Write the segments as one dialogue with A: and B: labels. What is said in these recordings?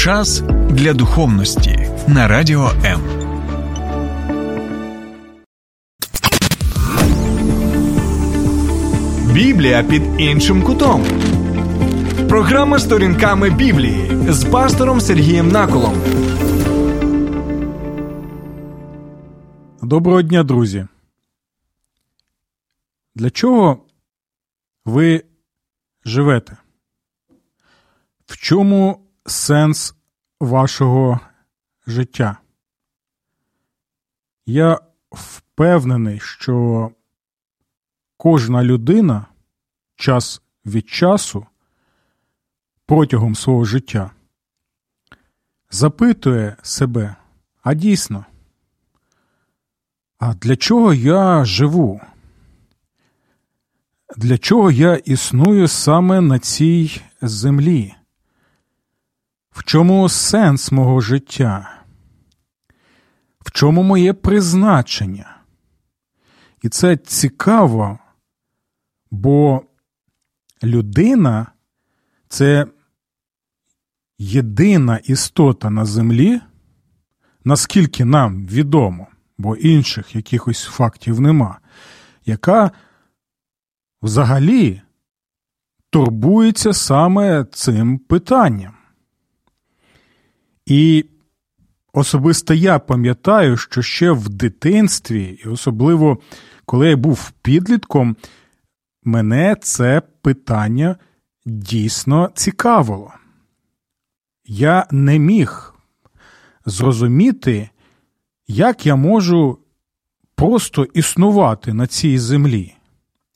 A: Час для духовності на радіо М. Біблія під іншим кутом. Програма сторінками Біблії з пастором Сергієм Наколом.
B: Доброго дня, друзі. Для чого ви живете? В чому сенс вашого життя? Я впевнений, що кожна людина час від часу протягом свого життя запитує себе, а дійсно, а для чого я живу? Для чого я існую саме на цій землі? В чому сенс мого життя? В чому моє призначення? І це цікаво, бо людина це єдина істота на землі, наскільки нам відомо, бо інших якихось фактів нема, яка взагалі турбується саме цим питанням. І особисто я пам'ятаю, що ще в дитинстві, і особливо коли я був підлітком, мене це питання дійсно цікавило. Я не міг зрозуміти, як я можу просто існувати на цій землі.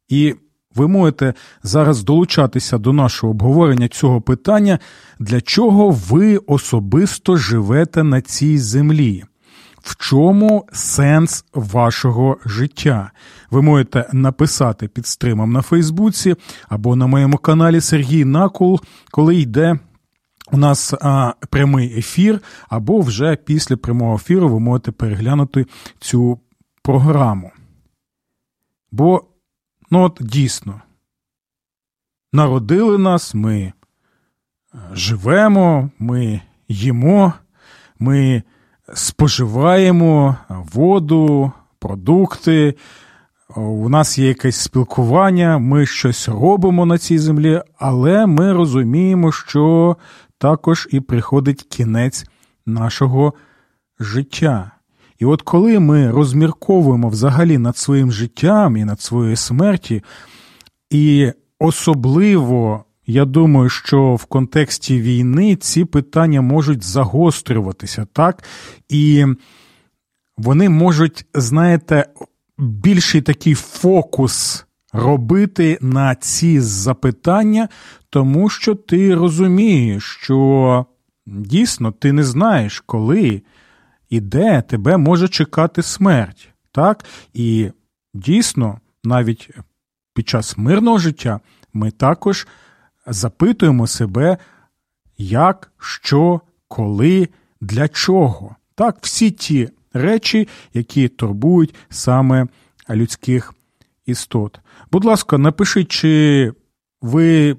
B: І ви можете зараз долучатися до нашого обговорення цього питання, для чого ви особисто живете на цій землі. В чому сенс вашого життя? Ви можете написати під стримом на Фейсбуці або на моєму каналі Сергій Накул, коли йде у нас а, прямий ефір, або вже після прямого ефіру ви можете переглянути цю програму. Бо Ну, от дійсно, народили нас, ми е, живемо, ми їмо, ми споживаємо воду, продукти, у нас є якесь спілкування, ми щось робимо на цій землі, але ми розуміємо, що також і приходить кінець нашого життя. І от коли ми розмірковуємо взагалі над своїм життям і над своєю смерті, і особливо, я думаю, що в контексті війни ці питання можуть загострюватися, так? І вони можуть, знаєте, більший такий фокус робити на ці запитання, тому що ти розумієш, що дійсно ти не знаєш, коли і де тебе може чекати смерть. Так? І дійсно, навіть під час мирного життя ми також запитуємо себе, як, що, коли, для чого. Так, всі ті речі, які турбують саме людських істот. Будь ласка, напишіть, чи ви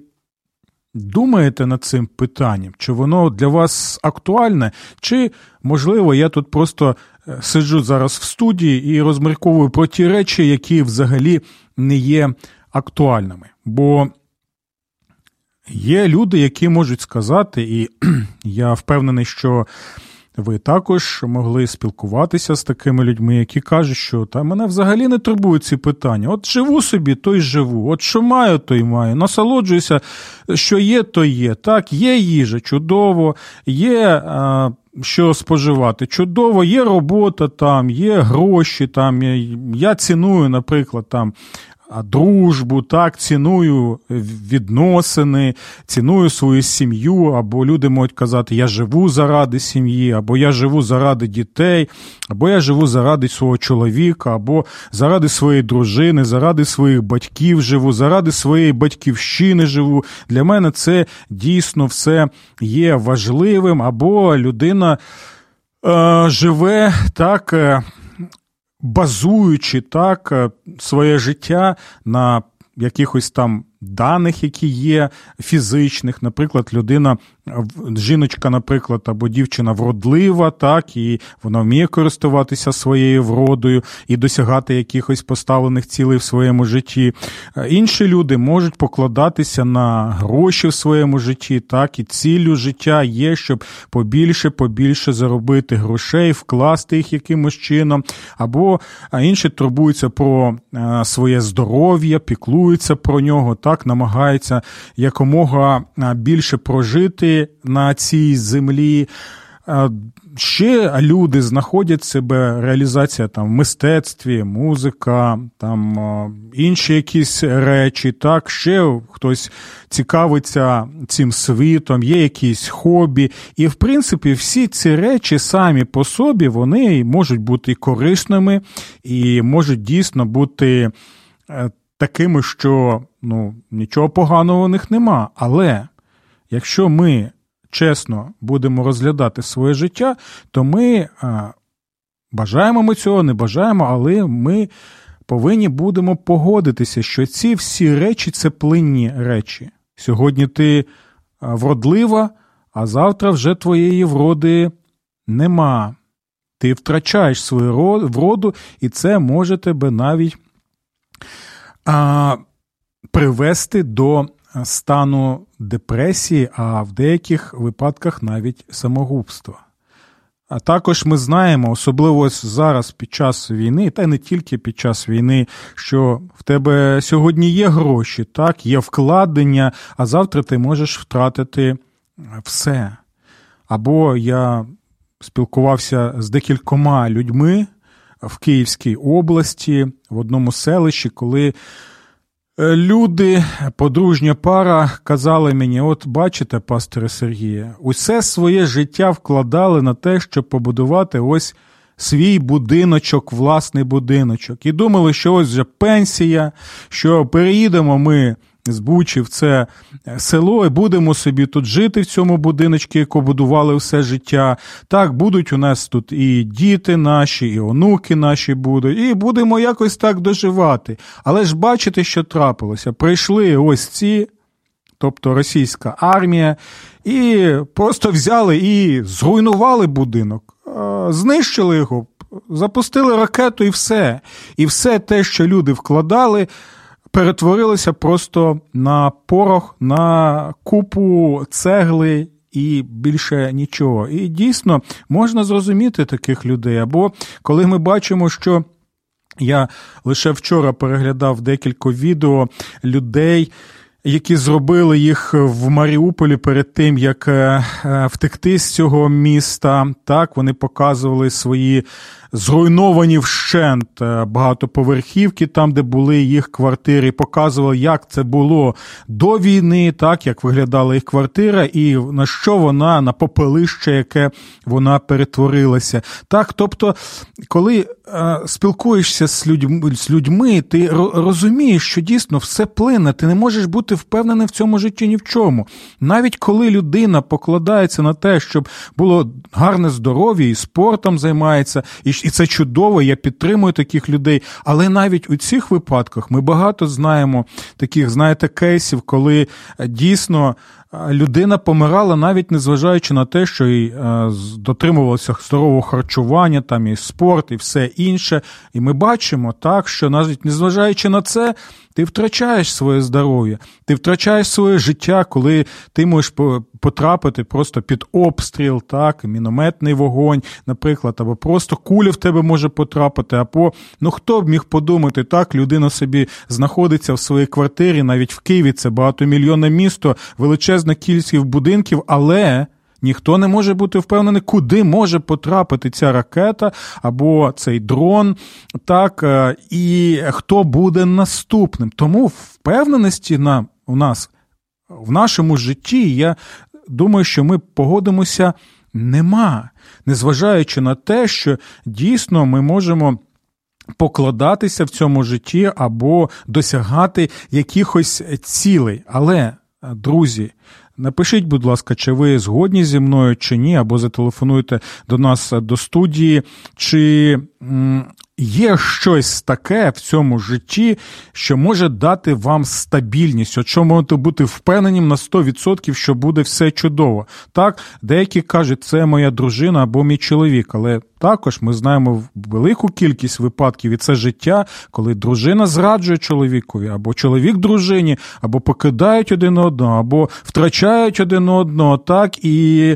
B: думаєте над цим питанням, чи воно для вас актуальне, чи, можливо, я тут просто е, сиджу зараз в студії і розмірковую про ті речі, які взагалі не є актуальними. Бо є люди, які можуть сказати, і я впевнений, що ви також могли спілкуватися з такими людьми, які кажуть, що та мене взагалі не турбують ці питання. От живу собі, то й живу. От що маю, то й маю. Насолоджуюся, що є, то є. Так, є їжа, чудово, є. А, що споживати. Чудово, є робота там, є гроші там. Я ціную, наприклад, там дружбу, так, ціную відносини, ціную свою сім'ю, або люди можуть казати, я живу заради сім'ї, або я живу заради дітей, або я живу заради свого чоловіка, або заради своєї дружини, заради своїх батьків живу, заради своєї батьківщини живу. Для мене це дійсно все є важливим, або людина е, живе так. Е, базуючи так е, своє життя на якихось там даних, які є фізичних. Наприклад, людина, жіночка, наприклад, або дівчина вродлива, так, і вона вміє користуватися своєю вродою і досягати якихось поставлених цілей в своєму житті. Інші люди можуть покладатися на гроші в своєму житті, так, і ціллю життя є, щоб побільше, побільше заробити грошей, вкласти їх якимось чином, або інші турбуються про своє здоров'я, піклуються про нього, так, намагаються якомога більше прожити на цій землі. Ще люди знаходять себе реалізація там в мистецтві, музика, там інші якісь речі. Так, ще хтось цікавиться цим світом, є якісь хобі. І, в принципі, всі ці речі самі по собі вони можуть бути корисними і можуть дійсно бути е, такими, що ну, нічого поганого в них нема. Але якщо ми чесно будемо розглядати своє життя, то ми а, бажаємо ми цього, не бажаємо, але ми повинні будемо погодитися, що ці всі речі це плинні речі. Сьогодні ти вродлива, а завтра вже твоєї вроди нема. Ти втрачаєш свою вроду, і це може тебе навіть а, привести до стану депресії, а в деяких випадках навіть самогубства. А також ми знаємо, особливо зараз під час війни, та й не тільки під час війни, що в тебе сьогодні є гроші, так, є вкладення, а завтра ти можеш втратити все. Або я спілкувався з декількома людьми в Київській області в одному селищі, коли Е, люди, подружня пара, казали мені: от бачите, пасторе Сергія, усе своє життя вкладали на те, щоб побудувати ось свій будиночок, власний будиночок. І думали, що ось вже пенсія, що переїдемо ми з Бучі в це е, село, і будемо собі тут жити в цьому будиночку, яку будували все життя. Так, будуть у нас тут і діти наші, і онуки наші будуть, і будемо якось так доживати. Але ж бачите, що трапилося. Прийшли ось ці. Тобто російська армія, і просто взяли і зруйнували будинок, знищили його, запустили ракету і все. І все те, що люди вкладали, перетворилися просто на порох, на купу цегли. І більше нічого. І дійсно можна зрозуміти таких людей. Або коли ми бачимо, що я лише вчора переглядав декілька відео людей, які зробили їх в Маріуполі перед тим, як е, втекти з цього міста. Так, вони показували свої зруйновані вщент е, багатоповерхівки, там, де були їх квартири, показували, як це було до війни, так як виглядала їх квартира, і на що вона на попелище, яке вона перетворилася. Так, тобто, коли е, спілкуєшся з людьми, з людьми, ти розумієш, що дійсно все плине, ти не можеш бути впевнений в цьому житті ні в чому. Навіть коли людина покладається на те, щоб було гарне здоров'я і спортом займається, і і це чудово, я підтримую таких людей. Але навіть у цих випадках ми багато знаємо таких, знаєте, кейсів, коли е, дійсно людина помирала, навіть незважаючи на те, що й е, дотримувалося здорового харчування, там і спорт, і все інше. І ми бачимо так, що навіть незважаючи на це, ти втрачаєш своє здоров'я, ти втрачаєш своє життя, коли ти можеш потрапити просто під обстріл, так, мінометний вогонь, наприклад, або просто куля в тебе може потрапити, або ну хто б міг подумати, так, людина собі знаходиться в своїй квартирі, навіть в Києві це багатомільйонне місто, величезна кількість будинків, але. Ніхто не може бути впевнений, куди може потрапити ця ракета або цей дрон, так, е, і хто буде наступним. Тому впевненості на, у нас в нашому житті, я думаю, що ми погодимося нема, незважаючи на те, що дійсно ми можемо. Покладатися в цьому житті або досягати якихось цілей. Але, друзі, Напишіть, будь ласка, чи ви згодні зі мною чи ні, або зателефонуйте до нас до студії, чи є щось таке в цьому житті, що може дати вам стабільність, от що можете бути впевненим на 100%, що буде все чудово. Так, деякі кажуть, це моя дружина або мій чоловік, але також ми знаємо велику кількість випадків, і це життя, коли дружина зраджує чоловікові, або чоловік дружині, або покидають один одного, або втрачають один одного. Так, і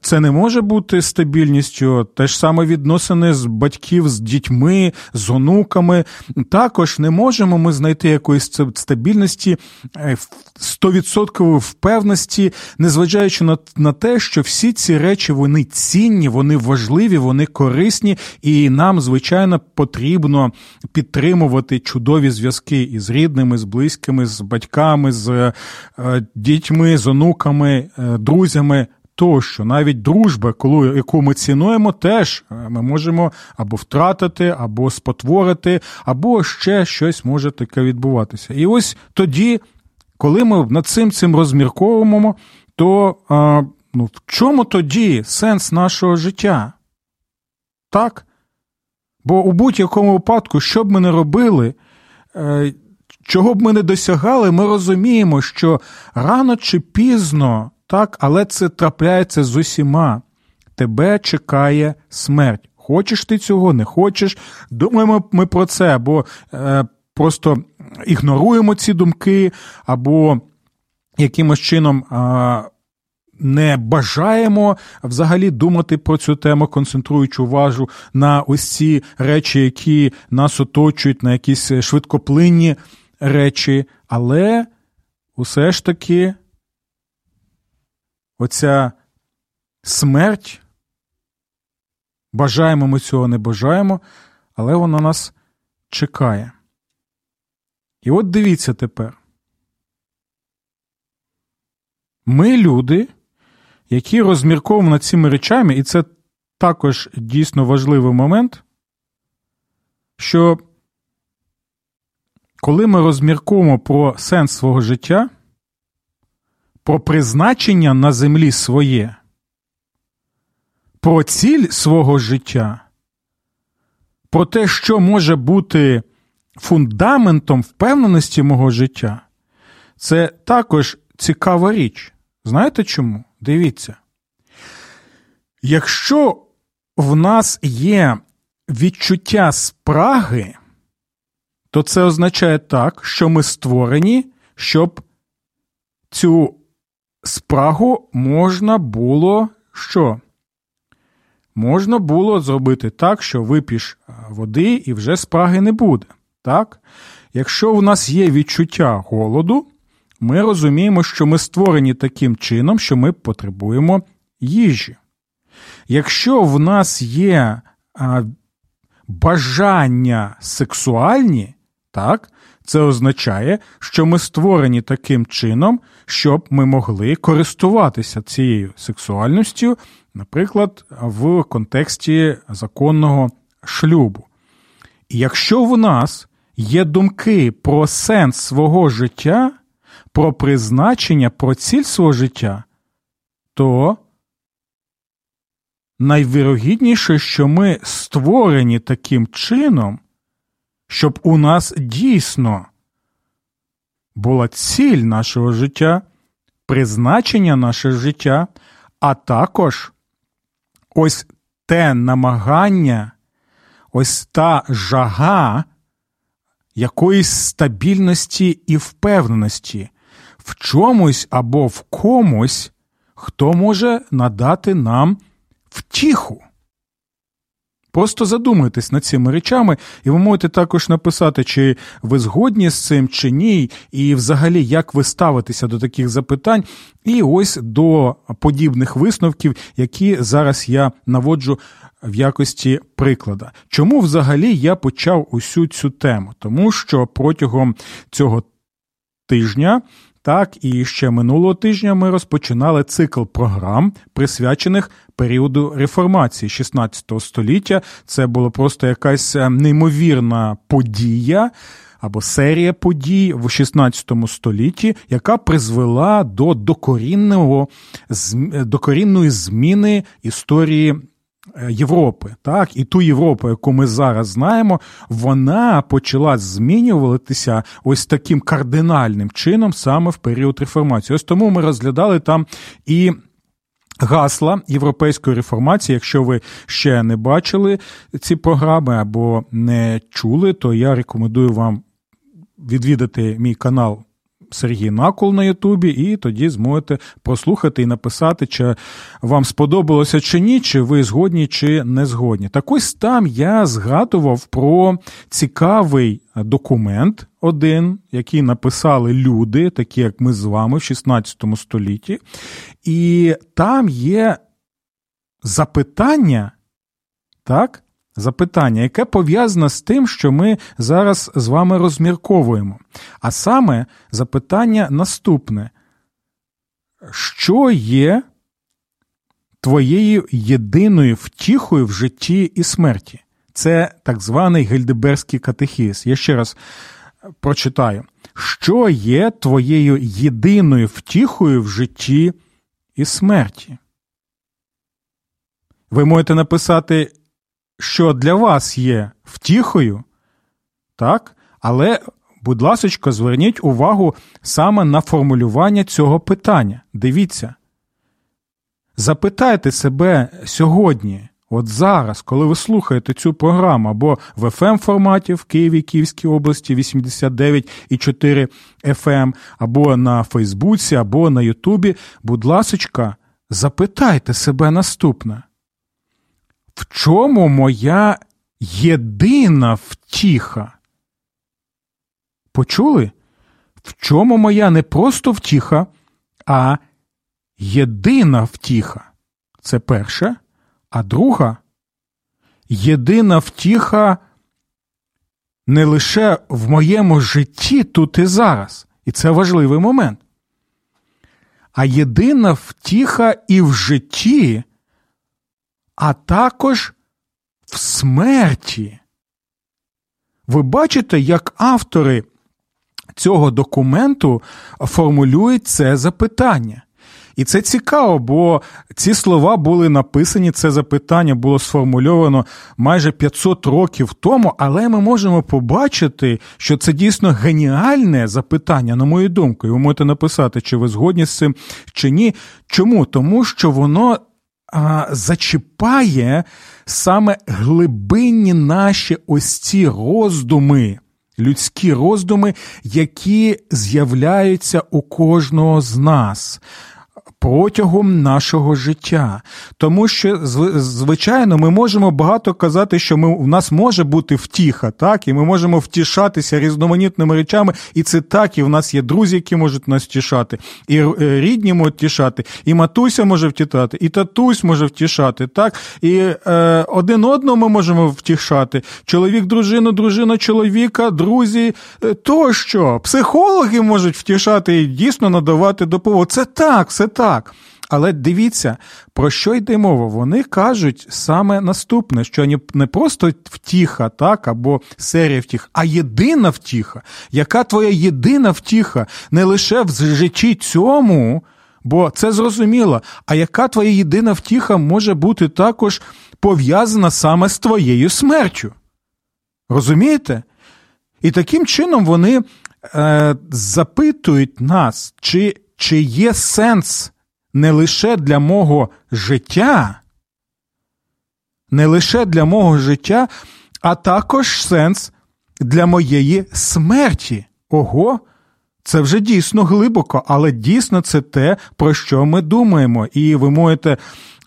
B: це не може бути стабільністю. Те ж саме відносини з батьків з дітьми, з онуками. Також не можемо ми знайти якоїсь стабільності, 100% е, впевності, незважаючи на, на те, що всі ці речі вони цінні, вони важливі, вони корисні, і нам, звичайно, потрібно підтримувати чудові зв'язки із рідними, з близькими, з батьками, з е, дітьми, з онуками, е, друзями. Тощо, навіть дружба, коли яку ми цінуємо, теж е, ми можемо або втратити, або спотворити, або ще щось може таке відбуватися. І ось тоді, коли ми над цим цим розмірковуємо, то ну, в чому тоді сенс нашого життя? Так? Бо у будь-якому випадку, що б ми не робили, е, чого б ми не досягали, ми розуміємо, що рано чи пізно, так, але це трапляється з усіма. Тебе чекає смерть. Хочеш ти цього, не хочеш. Думаємо ми про це, або е, просто ігноруємо ці думки, або якимось чином. Е, не бажаємо взагалі думати про цю тему, концентруючи увагу на ось ці речі, які нас оточують, на якісь швидкоплинні речі, але усе ж таки оця смерть, бажаємо ми цього не бажаємо, але вона нас чекає. І от дивіться тепер. Ми люди які розмірковуємо над цими речами, і це також дійсно важливий момент, що коли ми розмірковуємо про сенс свого життя, про призначення на землі своє, про ціль свого життя, про те, що може бути фундаментом впевненості мого життя, це також цікава річ. Знаєте чому? Дивіться. Якщо в нас є відчуття спраги, то це означає так, що ми створені, щоб цю спрагу можна було що? Можна було зробити так, що випіш води і вже спраги не буде. Так? Якщо в нас є відчуття голоду, ми розуміємо, що ми створені таким чином, що ми потребуємо їжі. Якщо в нас є а, бажання сексуальні, так, це означає, що ми створені таким чином, щоб ми могли користуватися цією сексуальністю, наприклад, в контексті законного шлюбу. І якщо в нас є думки про сенс свого життя, про призначення, про ціль свого життя, то найвірогідніше, що ми створені таким чином, щоб у нас дійсно була ціль нашого життя, призначення наше життя, а також ось те намагання, ось та жага якоїсь стабільності і впевненості, в чомусь або в комусь, хто може надати нам втіху. Просто задумайтесь над цими речами, і ви можете також написати, чи ви згодні з цим, чи ні, і взагалі як ви ставитеся до таких запитань, і ось до подібних висновків, які зараз я наводжу в якості приклада. Чому взагалі я почав усю цю тему? Тому що протягом цього тижня так, і ще минулого тижня ми розпочинали цикл програм, присвячених періоду реформації 16 століття. Це була просто якась е, неймовірна подія. Або серія подій в 16 столітті, яка призвела до докорінного, докорінної зміни історії Європи, так, і ту Європу, яку ми зараз знаємо, вона почала змінюватися ось таким кардинальним чином саме в період реформації. Ось тому ми розглядали там і. Гасла європейської реформації. Якщо ви ще не бачили ці програми або не чули, то я рекомендую вам відвідати мій канал Сергій Накол на Ютубі, і тоді зможете прослухати і написати, чи вам сподобалося чи ні, чи ви згодні, чи не згодні. Так ось там я згадував про цікавий документ, один, який написали люди, такі як ми з вами в 16 столітті, і там є запитання, так? Запитання, яке пов'язане з тим, що ми зараз з вами розмірковуємо. А саме запитання наступне: що є твоєю єдиною втіхою в житті і смерті? Це так званий гельдеберський катехіз. Я ще раз прочитаю, що є твоєю єдиною втіхою в житті і смерті? Ви можете написати що для вас є втіхою, так? але, будь ласка, зверніть увагу саме на формулювання цього питання. Дивіться. Запитайте себе сьогодні, от зараз, коли ви слухаєте цю програму, або в fm форматі в Києві, Київській області 89,4 FM, або на Фейсбуці, або на Ютубі, будь ласочка, запитайте себе наступне в чому моя єдина втіха? Почули? В чому моя не просто втіха, а єдина втіха? Це перше. А друга єдина втіха не лише в моєму житті тут і зараз. І це важливий момент. А єдина втіха і в житті а також в смерті. Ви бачите, як автори цього документу формулюють це запитання. І це цікаво, бо ці слова були написані, це запитання було сформульовано майже 500 років тому, але ми можемо побачити, що це дійсно геніальне запитання, на мою думку. І ви можете написати, чи ви згодні з цим, чи ні. Чому? Тому що воно зачіпає саме глибинні наші ось ці роздуми, людські роздуми, які з'являються у кожного з нас протягом нашого життя. Тому що, звичайно, ми можемо багато казати, що ми, у нас може бути втіха, так, і ми можемо втішатися різноманітними речами, і це так, і в нас є друзі, які можуть нас втішати, і е, рідні можуть втішати, і матуся може втішати, і татусь може втішати, так, і е, один одного ми можемо втішати. Чоловік, дружину, дружина, чоловіка, друзі е, тощо. Психологи можуть втішати і дійсно надавати допомогу. Це так, це так так. Але дивіться, про що йде мова? Вони кажуть саме наступне: що не просто втіха, так, або серія втіх, а єдина втіха. Яка твоя єдина втіха не лише в житті цьому, бо це зрозуміло, а яка твоя єдина втіха може бути також пов'язана саме з твоєю смертю? Розумієте? І таким чином вони е, запитують нас, чи, чи є сенс не лише для мого життя, не лише для мого життя, а також сенс для моєї смерті. Ого, це вже дійсно глибоко, але дійсно це те, про що ми думаємо. І ви можете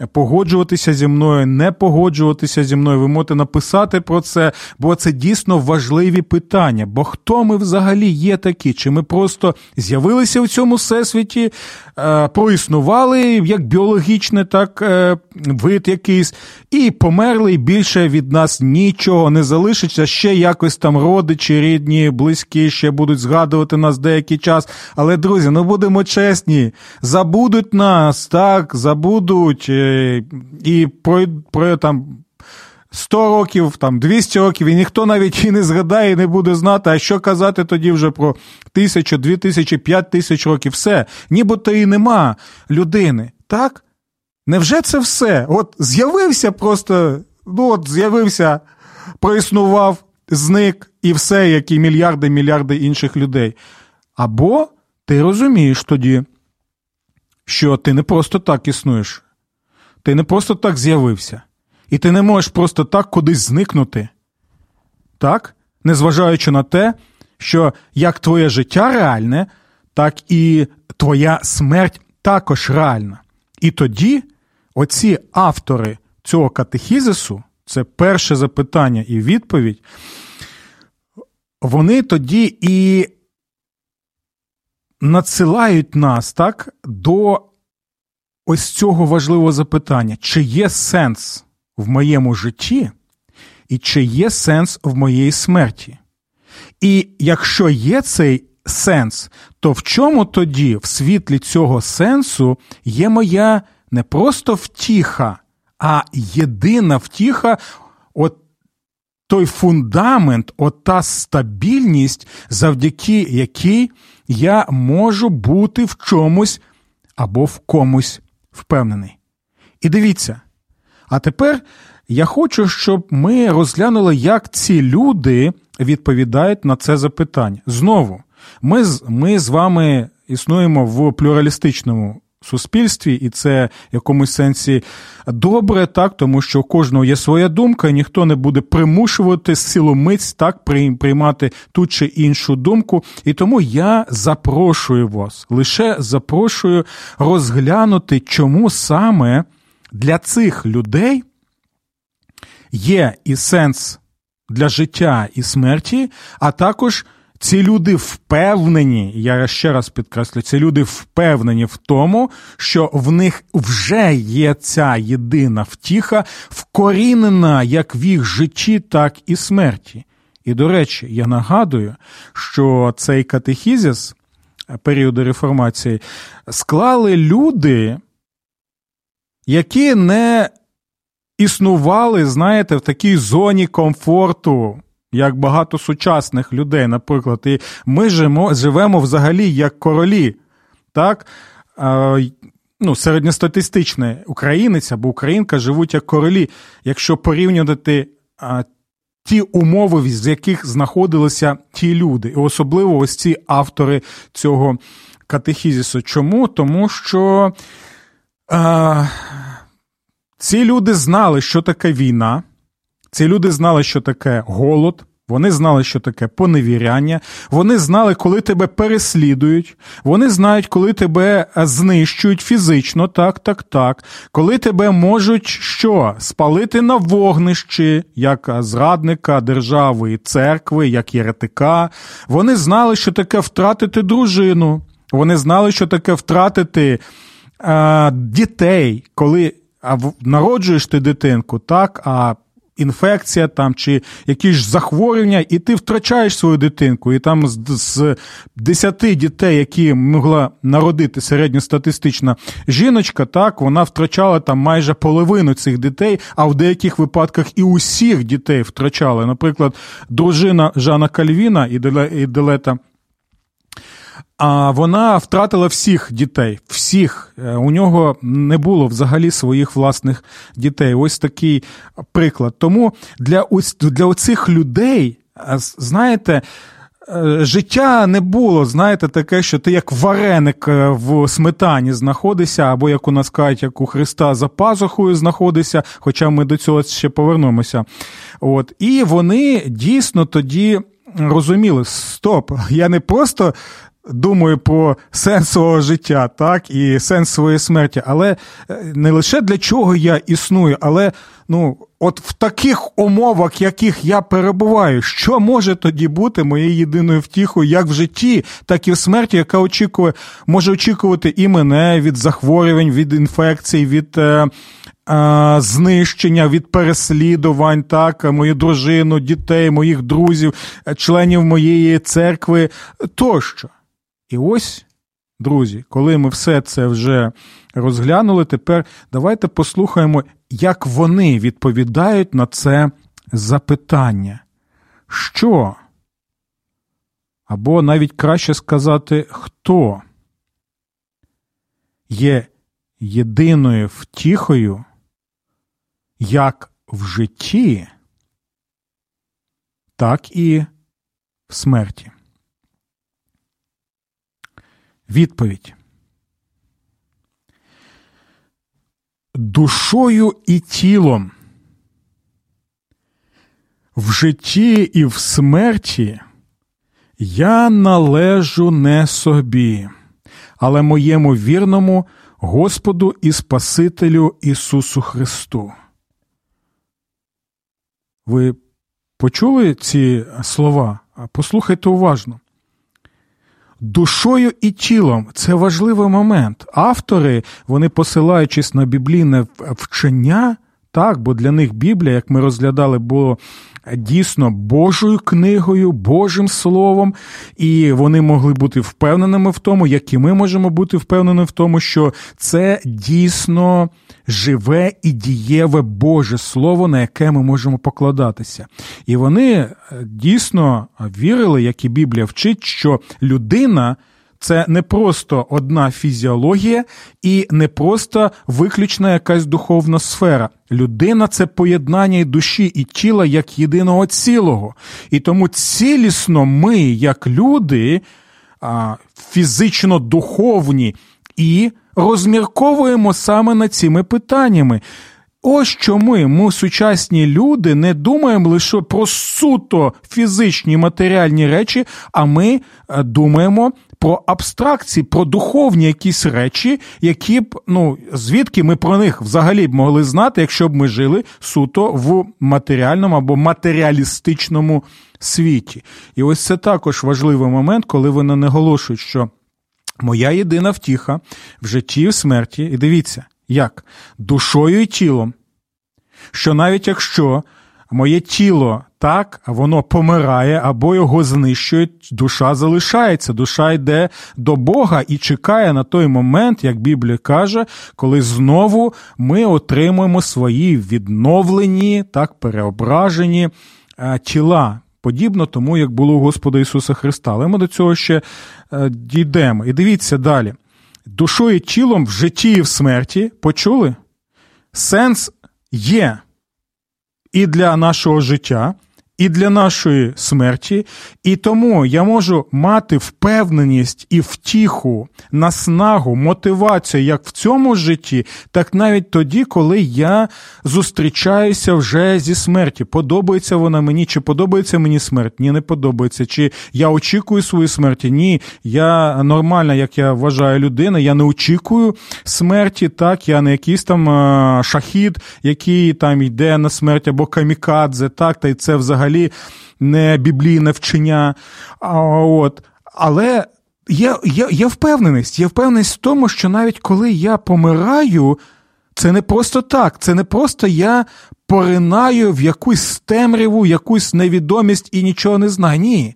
B: погоджуватися зі мною, не погоджуватися зі мною. Ви можете написати про це, бо це дійсно важливі питання. Бо хто ми взагалі є такі? Чи ми просто з'явилися в цьому всесвіті, е, проіснували як біологічне, так е, вид якийсь, і померли, і більше від нас нічого не залишиться. Ще якось там родичі, рідні, близькі ще будуть згадувати нас деякий час. Але, друзі, ну будемо чесні, забудуть нас, так, забудуть. Е, і про, про там 100 років, там 200 років, і ніхто навіть і не згадає, і не буде знати, а що казати тоді вже про тисячу, дві тисячі, п'ять тисяч років. Все, нібито і нема людини. Так? Невже це все? От з'явився просто, ну от з'явився, проіснував, зник і все, як і мільярди мільярди інших людей. Або ти розумієш тоді, що ти не просто так існуєш, ти не просто так з'явився, і ти не можеш просто так кудись зникнути. Так? Незважаючи на те, що як твоє життя реальне, так і твоя смерть також реальна. І тоді оці автори цього катехізису, це перше запитання і відповідь, вони тоді і надсилають нас так до ось цього важливого запитання: чи є сенс в моєму житті, і чи є сенс в моїй смерті? І якщо є цей сенс, то в чому тоді, в світлі цього сенсу, є моя не просто втіха, а єдина втіха, от той фундамент, от та стабільність, завдяки якій я можу бути в чомусь або в комусь впевнений. І дивіться. А тепер я хочу, щоб ми розглянули, як ці люди відповідають на це запитання. Знову, ми ми з вами існуємо в плюралістичному суспільстві, і це в якомусь сенсі добре, так, тому що у кожного є своя думка, і ніхто не буде примушувати силомиць так приймати ту чи іншу думку. І тому я запрошую вас, лише запрошую розглянути, чому саме для цих людей є і сенс для життя і смерті, а також. Ці люди впевнені, я ще раз підкреслю, ці люди впевнені в тому, що в них вже є ця єдина втіха, вкорінена як в їх житті, так і смерті. І, до речі, я нагадую, що цей катехізіс періоду реформації склали люди, які не існували, знаєте, в такій зоні комфорту як багато сучасних людей, наприклад, і ми живемо, живемо взагалі як королі. так? Ну, Середньостатистичний українець або українка живуть як королі. Якщо порівнювати ті умови, з яких знаходилися ті люди, і особливо ось ці автори цього катехізісу. Чому? Тому що а, ці люди знали, що таке війна. Ці люди знали, що таке голод, вони знали, що таке поневіряння, вони знали, коли тебе переслідують, вони знають, коли тебе знищують фізично, так, так, так, коли тебе можуть що? Спалити на вогнищі, як зрадника держави і церкви, як єретика. Вони знали, що таке втратити дружину. Вони знали, що таке втратити а, дітей, коли а, народжуєш ти дитинку, так, а інфекція там чи якісь захворювання, і ти втрачаєш свою дитинку. І там з, з 10 дітей, які могла народити середньостатистична жіночка, так вона втрачала там майже половину цих дітей, а в деяких випадках і усіх дітей втрачала. Наприклад, дружина Жана Кальвіна і Делета а вона втратила всіх дітей. Всіх е, у нього не було взагалі своїх власних дітей. Ось такий приклад. Тому для для оцих людей, знаєте. Е, життя не було, знаєте, таке, що ти як вареник е, в сметані знаходишся, або як у нас кажуть, як у Христа за пазухою знаходишся, хоча ми до цього ще повернемося. От. І вони дійсно тоді розуміли: стоп, я не просто думаю про сенс свого життя, так, і сенс своєї смерті, але е, не лише для чого я існую, але ну, от в таких умовах, яких я перебуваю, що може тоді бути моєю єдиною втіхою, як в житті, так і в смерті, яка очікує, може очікувати і мене від захворювань, від інфекцій, від. Е, е Знищення від переслідувань, так, мою дружину, дітей, моїх друзів, членів моєї церкви тощо. І ось, друзі, коли ми все це вже розглянули, тепер давайте послухаємо, як вони відповідають на це запитання. Що? Або навіть краще сказати, хто є єдиною втіхою, як в житті, так і в смерті. Відповідь. Душою і тілом. В житті і в смерті я належу не собі, але моєму вірному Господу і Спасителю Ісусу Христу. Ви почули ці слова? Послухайте уважно. Душою і тілом це важливий момент. Автори, вони посилаючись на біблійне вчення, так, бо для них Біблія, як ми розглядали, було дійсно Божою книгою, Божим Словом, і вони могли бути впевненими в тому, як і ми можемо бути впевнені в тому, що це дійсно живе і дієве Боже Слово, на яке ми можемо покладатися. І вони е, дійсно вірили, як і Біблія вчить, що людина. Це не просто одна фізіологія і не просто виключна якась духовна сфера. Людина це поєднання і душі і тіла як єдиного цілого. І тому цілісно ми, як люди, фізично духовні, і розмірковуємо саме над цими питаннями. Ось чому ми, сучасні люди, не думаємо лише про суто фізичні матеріальні речі, а ми е, думаємо про абстракції, про духовні якісь речі, які б, ну, звідки ми про них взагалі б могли знати, якщо б ми жили суто в матеріальному або матеріалістичному світі. І ось це також важливий момент, коли вони наголошують, що моя єдина втіха в житті і в смерті, і дивіться, як душою і тілом, що навіть якщо моє тіло так, воно помирає або його знищують, душа залишається, душа йде до Бога і чекає на той момент, як Біблія каже, коли знову ми отримуємо свої відновлені, так, переображені е, тіла. Подібно тому, як було у Господа Ісуса Христа. Але ми до цього ще е, дійдемо. І дивіться далі. Душою тілом в житті і в смерті почули? Сенс є і для нашого життя, і для нашої смерті, і тому я можу мати впевненість і втіху, наснагу, мотивацію як в цьому житті, так навіть тоді, коли я зустрічаюся вже зі смерті. Подобається вона мені, чи подобається мені смерть? Ні, не подобається. Чи я очікую свої смерті? Ні, я нормальна, як я вважаю, людина. Я не очікую смерті, так, я не якийсь там шахід, який там йде на смерть або камікадзе, так, та й це взагалі взагалі не біблійне вчення. От. Але є, є, є впевненість, є впевненість в тому, що навіть коли я помираю, це не просто так, це не просто я поринаю в якусь темряву, якусь невідомість і нічого не знаю. Ні.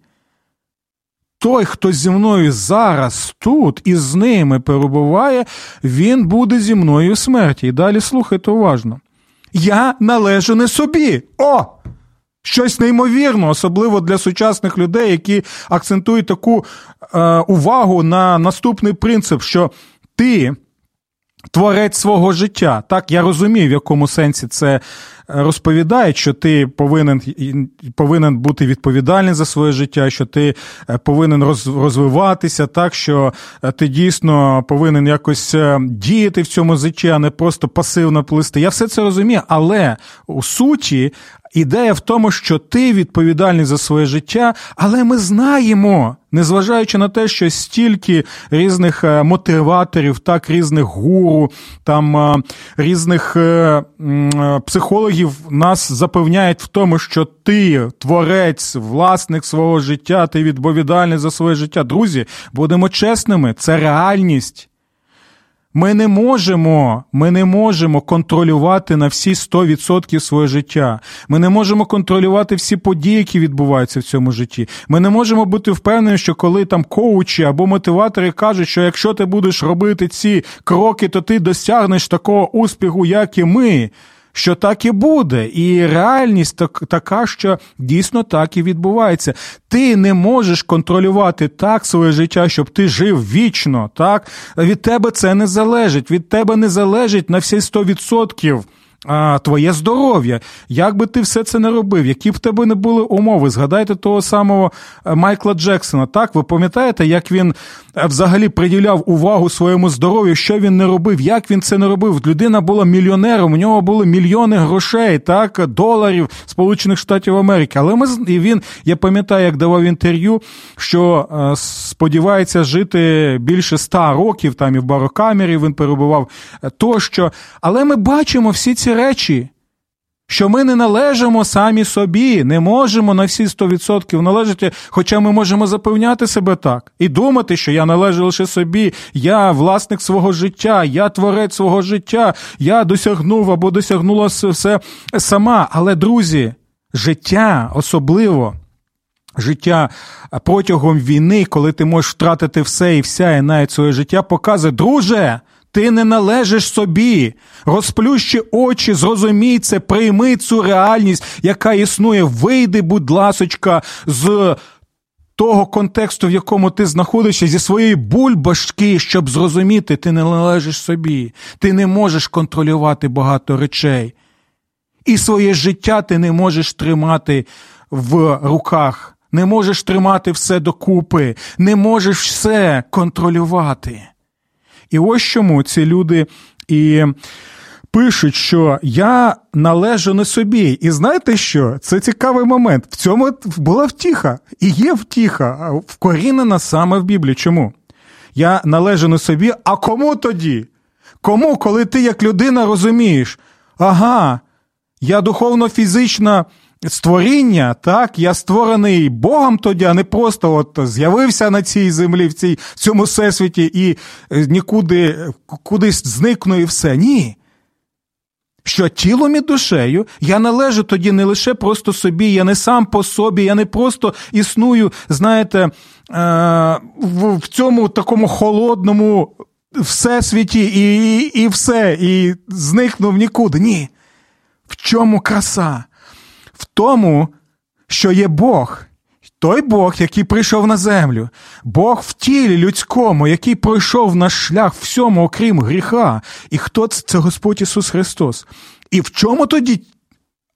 B: Той, хто зі мною зараз тут і з ними перебуває, він буде зі мною в смерті. І далі слухайте уважно. Я належу не собі. О! Щось неймовірно, особливо для сучасних людей, які акцентують таку е, увагу на наступний принцип, що ти творець свого життя. Так, я розумію, в якому сенсі це розповідають, що ти повинен повинен бути відповідальний за своє життя, що ти е, повинен розвиватися, так що е, ти дійсно повинен якось е, діяти в цьому житті, а не просто пасивно плисти. Я все це розумію, але у суті. Ідея в тому, що ти відповідальний за своє життя, але ми знаємо, незважаючи на те, що стільки різних мотиваторів, так різних гуру, там різних психологів психологів нас запевняють в тому, що ти творець, власник свого життя, ти відповідальний за своє життя. Друзі, будемо чесними, це реальність. Ми не можемо ми не можемо контролювати на всі 100% своє життя. Ми не можемо контролювати всі події, які відбуваються в цьому житті. Ми не можемо бути впевнені, що коли там коучі або мотиватори кажуть, що якщо ти будеш робити ці кроки, то ти досягнеш такого успіху, як і ми. Що так і буде, і реальність так, така, що дійсно так і відбувається. Ти не можеш контролювати так своє життя, щоб ти жив вічно. так? Від тебе це не залежить. Від тебе не залежить на всі 100% а, Твоє здоров'я, як би ти все це не робив, які б тебе не були умови, згадайте того самого е, Майкла Джексона. Так, ви пам'ятаєте, як він е, взагалі приділяв увагу своєму здоров'ю, що він не робив, як він це не робив? Людина була мільйонером, у нього були мільйони грошей, так, доларів Сполучених Штатів Америки. Але ми і він, я пам'ятаю, як давав інтерв'ю, що е, сподівається жити більше ста років, там і в барокамері він перебував тощо. Але ми бачимо всі ці речі, що ми не належимо самі собі, не можемо на всі 100% належати, хоча ми можемо запевняти себе так і думати, що я належу лише собі, я власник свого життя, я творець свого життя, я досягнув або досягнула все сама. Але, друзі, життя особливо. Життя протягом війни, коли ти можеш втратити все і вся, і навіть своє життя, показує, друже, ти не належиш собі. Розплющи очі, зрозумій це, прийми цю реальність, яка існує. Вийди, будь ласочка, з того контексту, в якому ти знаходишся, зі своєї бульбашки, щоб зрозуміти, ти не належиш собі, ти не можеш контролювати багато речей. І своє життя ти не можеш тримати в руках, не можеш тримати все докупи, не можеш все контролювати. І ось чому ці люди і пишуть, що я належу не собі. І знаєте що? Це цікавий момент. В цьому була втіха. І є втіха, вкорінена саме в Біблії. Чому? Я належу не собі, а кому тоді? Кому, коли ти як людина розумієш, ага, я духовно фізично створіння, так, я створений Богом тоді, а не просто от з'явився на цій землі, в цій в цьому всесвіті і е, нікуди кудись зникну і все. Ні. Що тілом і душею я належу тоді не лише просто собі, я не сам по собі, я не просто існую, знаєте, е, в цьому такому холодному всесвіті і, і, і все, і зникнув нікуди. Ні. В чому краса? Тому, що є Бог, той Бог, який прийшов на землю, Бог в тілі людському, який пройшов наш шлях всьому, окрім гріха. І хто це? Це Господь Ісус Христос. І в чому тоді?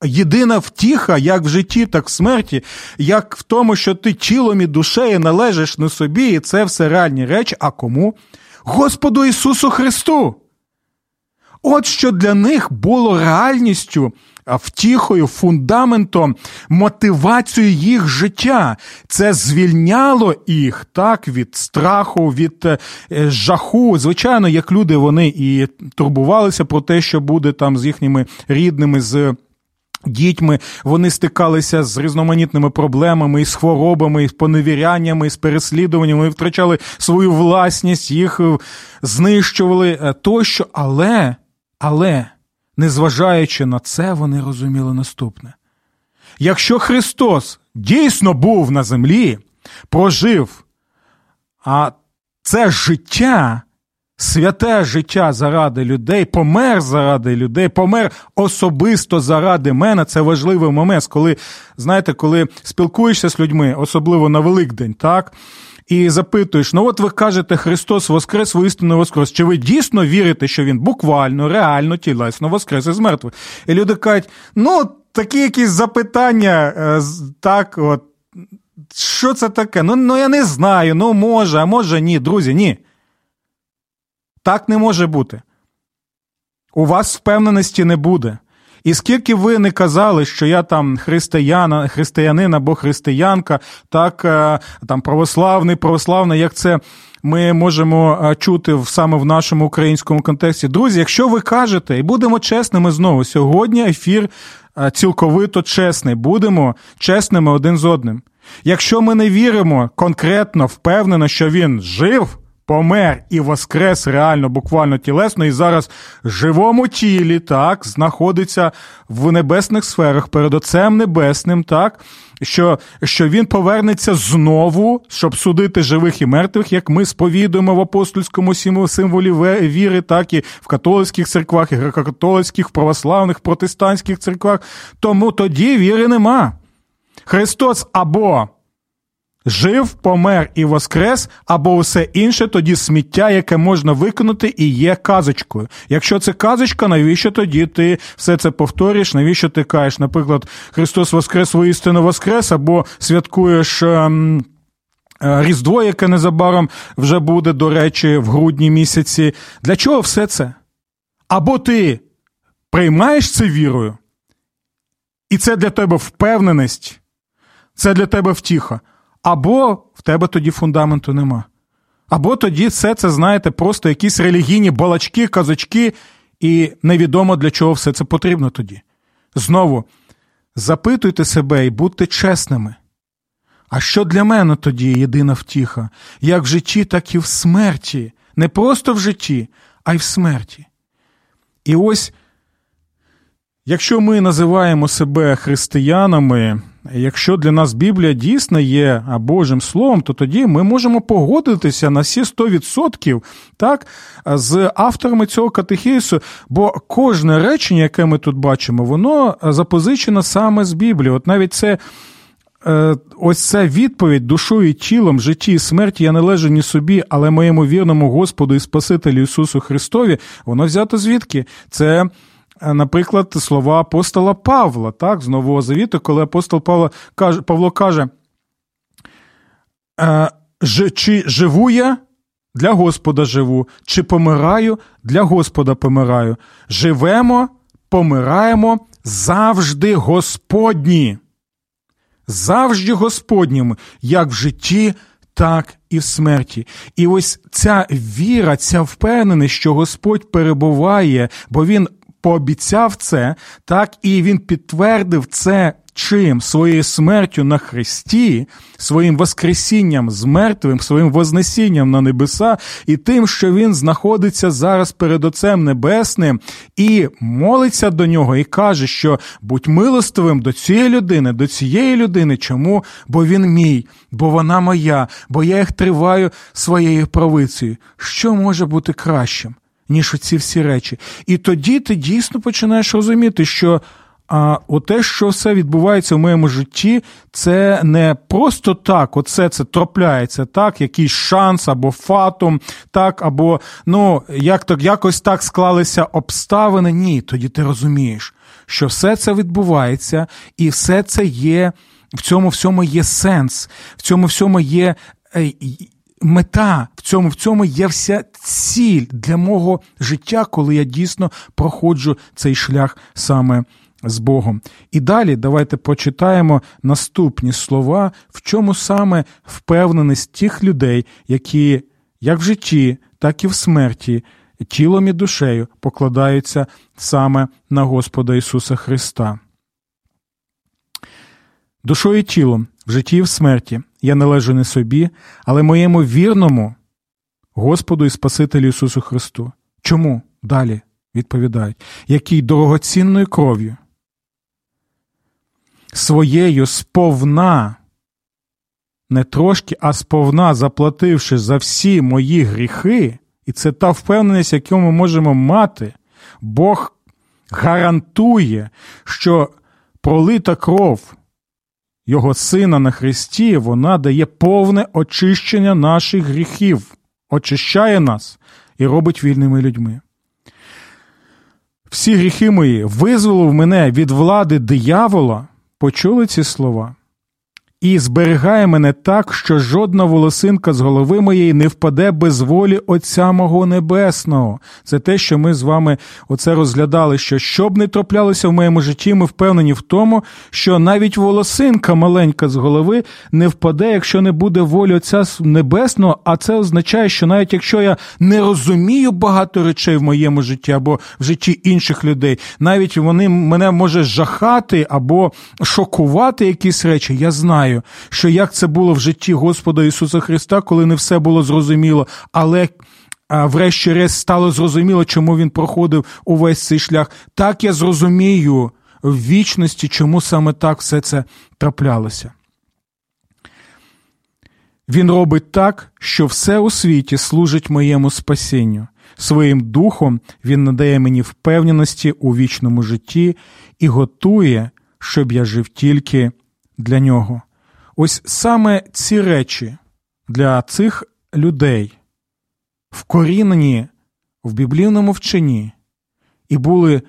B: Єдина втіха, як в житті, так в смерті, як в тому, що ти тілом і душею належиш на собі, і це все реальні речі. А кому? Господу Ісусу Христу. От що для них було реальністю втіхою, фундаментом, мотивацією їх життя. Це звільняло їх так від страху, від е, жаху. Звичайно, як люди вони і турбувалися про те, що буде там з їхніми рідними. з Дітьми вони стикалися з різноманітними проблемами, з хворобами, з поневіряннями, з переслідуваннями, втрачали свою власність, їх е, знищували е, тощо. Але, але Незважаючи на це, вони розуміли наступне: якщо Христос дійсно був на землі, прожив, а це життя, святе життя заради людей, помер заради людей, помер особисто заради мене, це важливий момент, коли, знаєте, коли спілкуєшся з людьми, особливо на Великдень, так? І запитуєш: ну от ви кажете, Христос Воскрес, воістину Воскрес. Чи ви дійсно вірите, що Він буквально, реально, тілесно Воскрес із мертвих? І люди кажуть, ну, такі якісь запитання, е, так, от. Що це таке? Ну, ну я не знаю, ну може, а може ні, друзі, ні. Так не може бути. У вас впевненості не буде. І скільки ви не казали, що я там християна, християнин або християнка, так е, там православний, православна, як це ми можемо е, чути саме в нашому українському контексті. Друзі, якщо ви кажете, і будемо чесними знову, сьогодні ефір е, цілковито чесний, будемо чесними один з одним. Якщо ми не віримо конкретно, впевнено, що він жив, помер і воскрес реально, буквально тілесно, і зараз в живому тілі, так, знаходиться в небесних сферах перед Отцем Небесним, так, що що він повернеться знову, щоб судити живих і мертвих, як ми сповідуємо в апостольському символі віри, так і в католицьких церквах, і греко-католицьких, православних, протестантських церквах. Тому тоді віри нема. Христос або жив, помер і воскрес, або все інше, тоді сміття, яке можна виконати, і є казочкою. Якщо це казочка, навіщо тоді ти все це повторюєш? Навіщо ти кажеш, наприклад, Христос Воскрес воістину Воскрес, або святкуєш. Ем... Е, Різдво, яке незабаром вже буде, до речі, в грудні місяці. Для чого все це? Або ти приймаєш це вірою, і це для тебе впевненість, це для тебе втіха. Або в тебе тоді фундаменту нема. Або тоді все це, знаєте, просто якісь релігійні балачки, казочки, і невідомо для чого все це потрібно тоді. Знову запитуйте себе і будьте чесними. А що для мене тоді єдина втіха, як в житті, так і в смерті, не просто в житті, а й в смерті. І ось, якщо ми називаємо себе християнами, Якщо для нас Біблія дійсно є Божим Словом, то тоді ми можемо погодитися на всі 100% так, з авторами цього катехісу, бо кожне речення, яке ми тут бачимо, воно запозичено саме з Біблії. От навіть це. Е, ось ця відповідь душою тілом, житті і смерті я належу ні собі, але моєму вірному Господу і Спасителю Ісусу Христові, воно взято звідки? Це наприклад, слова апостола Павла, так, з Нового Завіту, коли апостол Павло каже, Павло каже, «Е, чи живу я для Господа живу, чи помираю для Господа помираю. Живемо, помираємо завжди Господні. Завжди Господніми, як в житті, так і в смерті. І ось ця віра, ця впевненість, що Господь перебуває, бо Він пообіцяв це, так і він підтвердив це чим своєю смертю на Христі, своїм воскресінням з мертвим, своїм вознесінням на небеса, і тим, що він знаходиться зараз перед Отцем Небесним і молиться до нього, і каже, що будь милостивим до цієї людини, до цієї людини. Чому? Бо він мій, бо вона моя, бо я їх триваю своєю правицею. Що може бути кращим? Ніж оці всі речі. І тоді ти дійсно починаєш розуміти, що а те, що все відбувається в моєму житті, це не просто так, оце це трапляється, так, якийсь шанс або фатум, так, або ну, як так, якось так склалися обставини. Ні, тоді ти розумієш, що все це відбувається, і все це є, в цьому всьому є сенс, в цьому всьому є мета, в цьому в цьому є вся ціль для мого життя, коли я дійсно проходжу цей шлях саме з Богом. І далі давайте почитаємо наступні слова, в чому саме впевненість тих людей, які як в житті, так і в смерті, тілом і душею покладаються саме на Господа Ісуса Христа. Душою і тілом в житті і в смерті я належу не собі, але моєму вірному Господу і Спасителю Ісусу Христу. Чому? Далі відповідають, який дорогоцінною кров'ю, своєю сповна, не трошки, а сповна заплативши за всі мої гріхи, і це та впевненість, яку ми можемо мати, Бог гарантує, що пролита кров його Сина на Христі, вона дає повне очищення наших гріхів, очищає нас і робить вільними людьми. Всі гріхи мої визволив мене від влади диявола, почули ці слова і зберігає мене так, що жодна волосинка з голови моєї не впаде без волі Отця мого Небесного. Це те, що ми з вами оце розглядали. Що щоб не траплялося в моєму житті, ми впевнені в тому, що навіть волосинка маленька з голови не впаде, якщо не буде волі Отця Небесного. А це означає, що навіть якщо я не розумію багато речей в моєму житті або в житті інших людей, навіть вони мене може жахати або шокувати якісь речі, я знаю знаю, що як це було в житті Господа Ісуса Христа, коли не все було зрозуміло, але врешті-решт стало зрозуміло, чому він проходив увесь цей шлях. Так я зрозумію в вічності, чому саме так все це траплялося. Він робить так, що все у світі служить моєму спасінню. Своїм духом він надає мені впевненості у вічному житті і готує, щоб я жив тільки для нього. Ось саме ці речі для цих людей вкорінені в біблійному вченні і були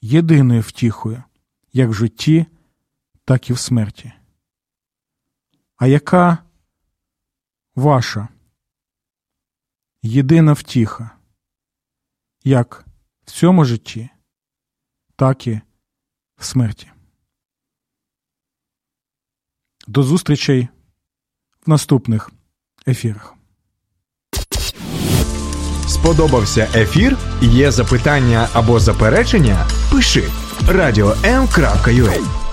B: єдиною втіхою, як в житті, так і в смерті. А яка ваша єдина втіха, як в цьому житті, так і в смерті? До зустрічей в наступних ефірах.
A: Сподобався ефір? Є запитання або заперечення? Пиши радіом.ua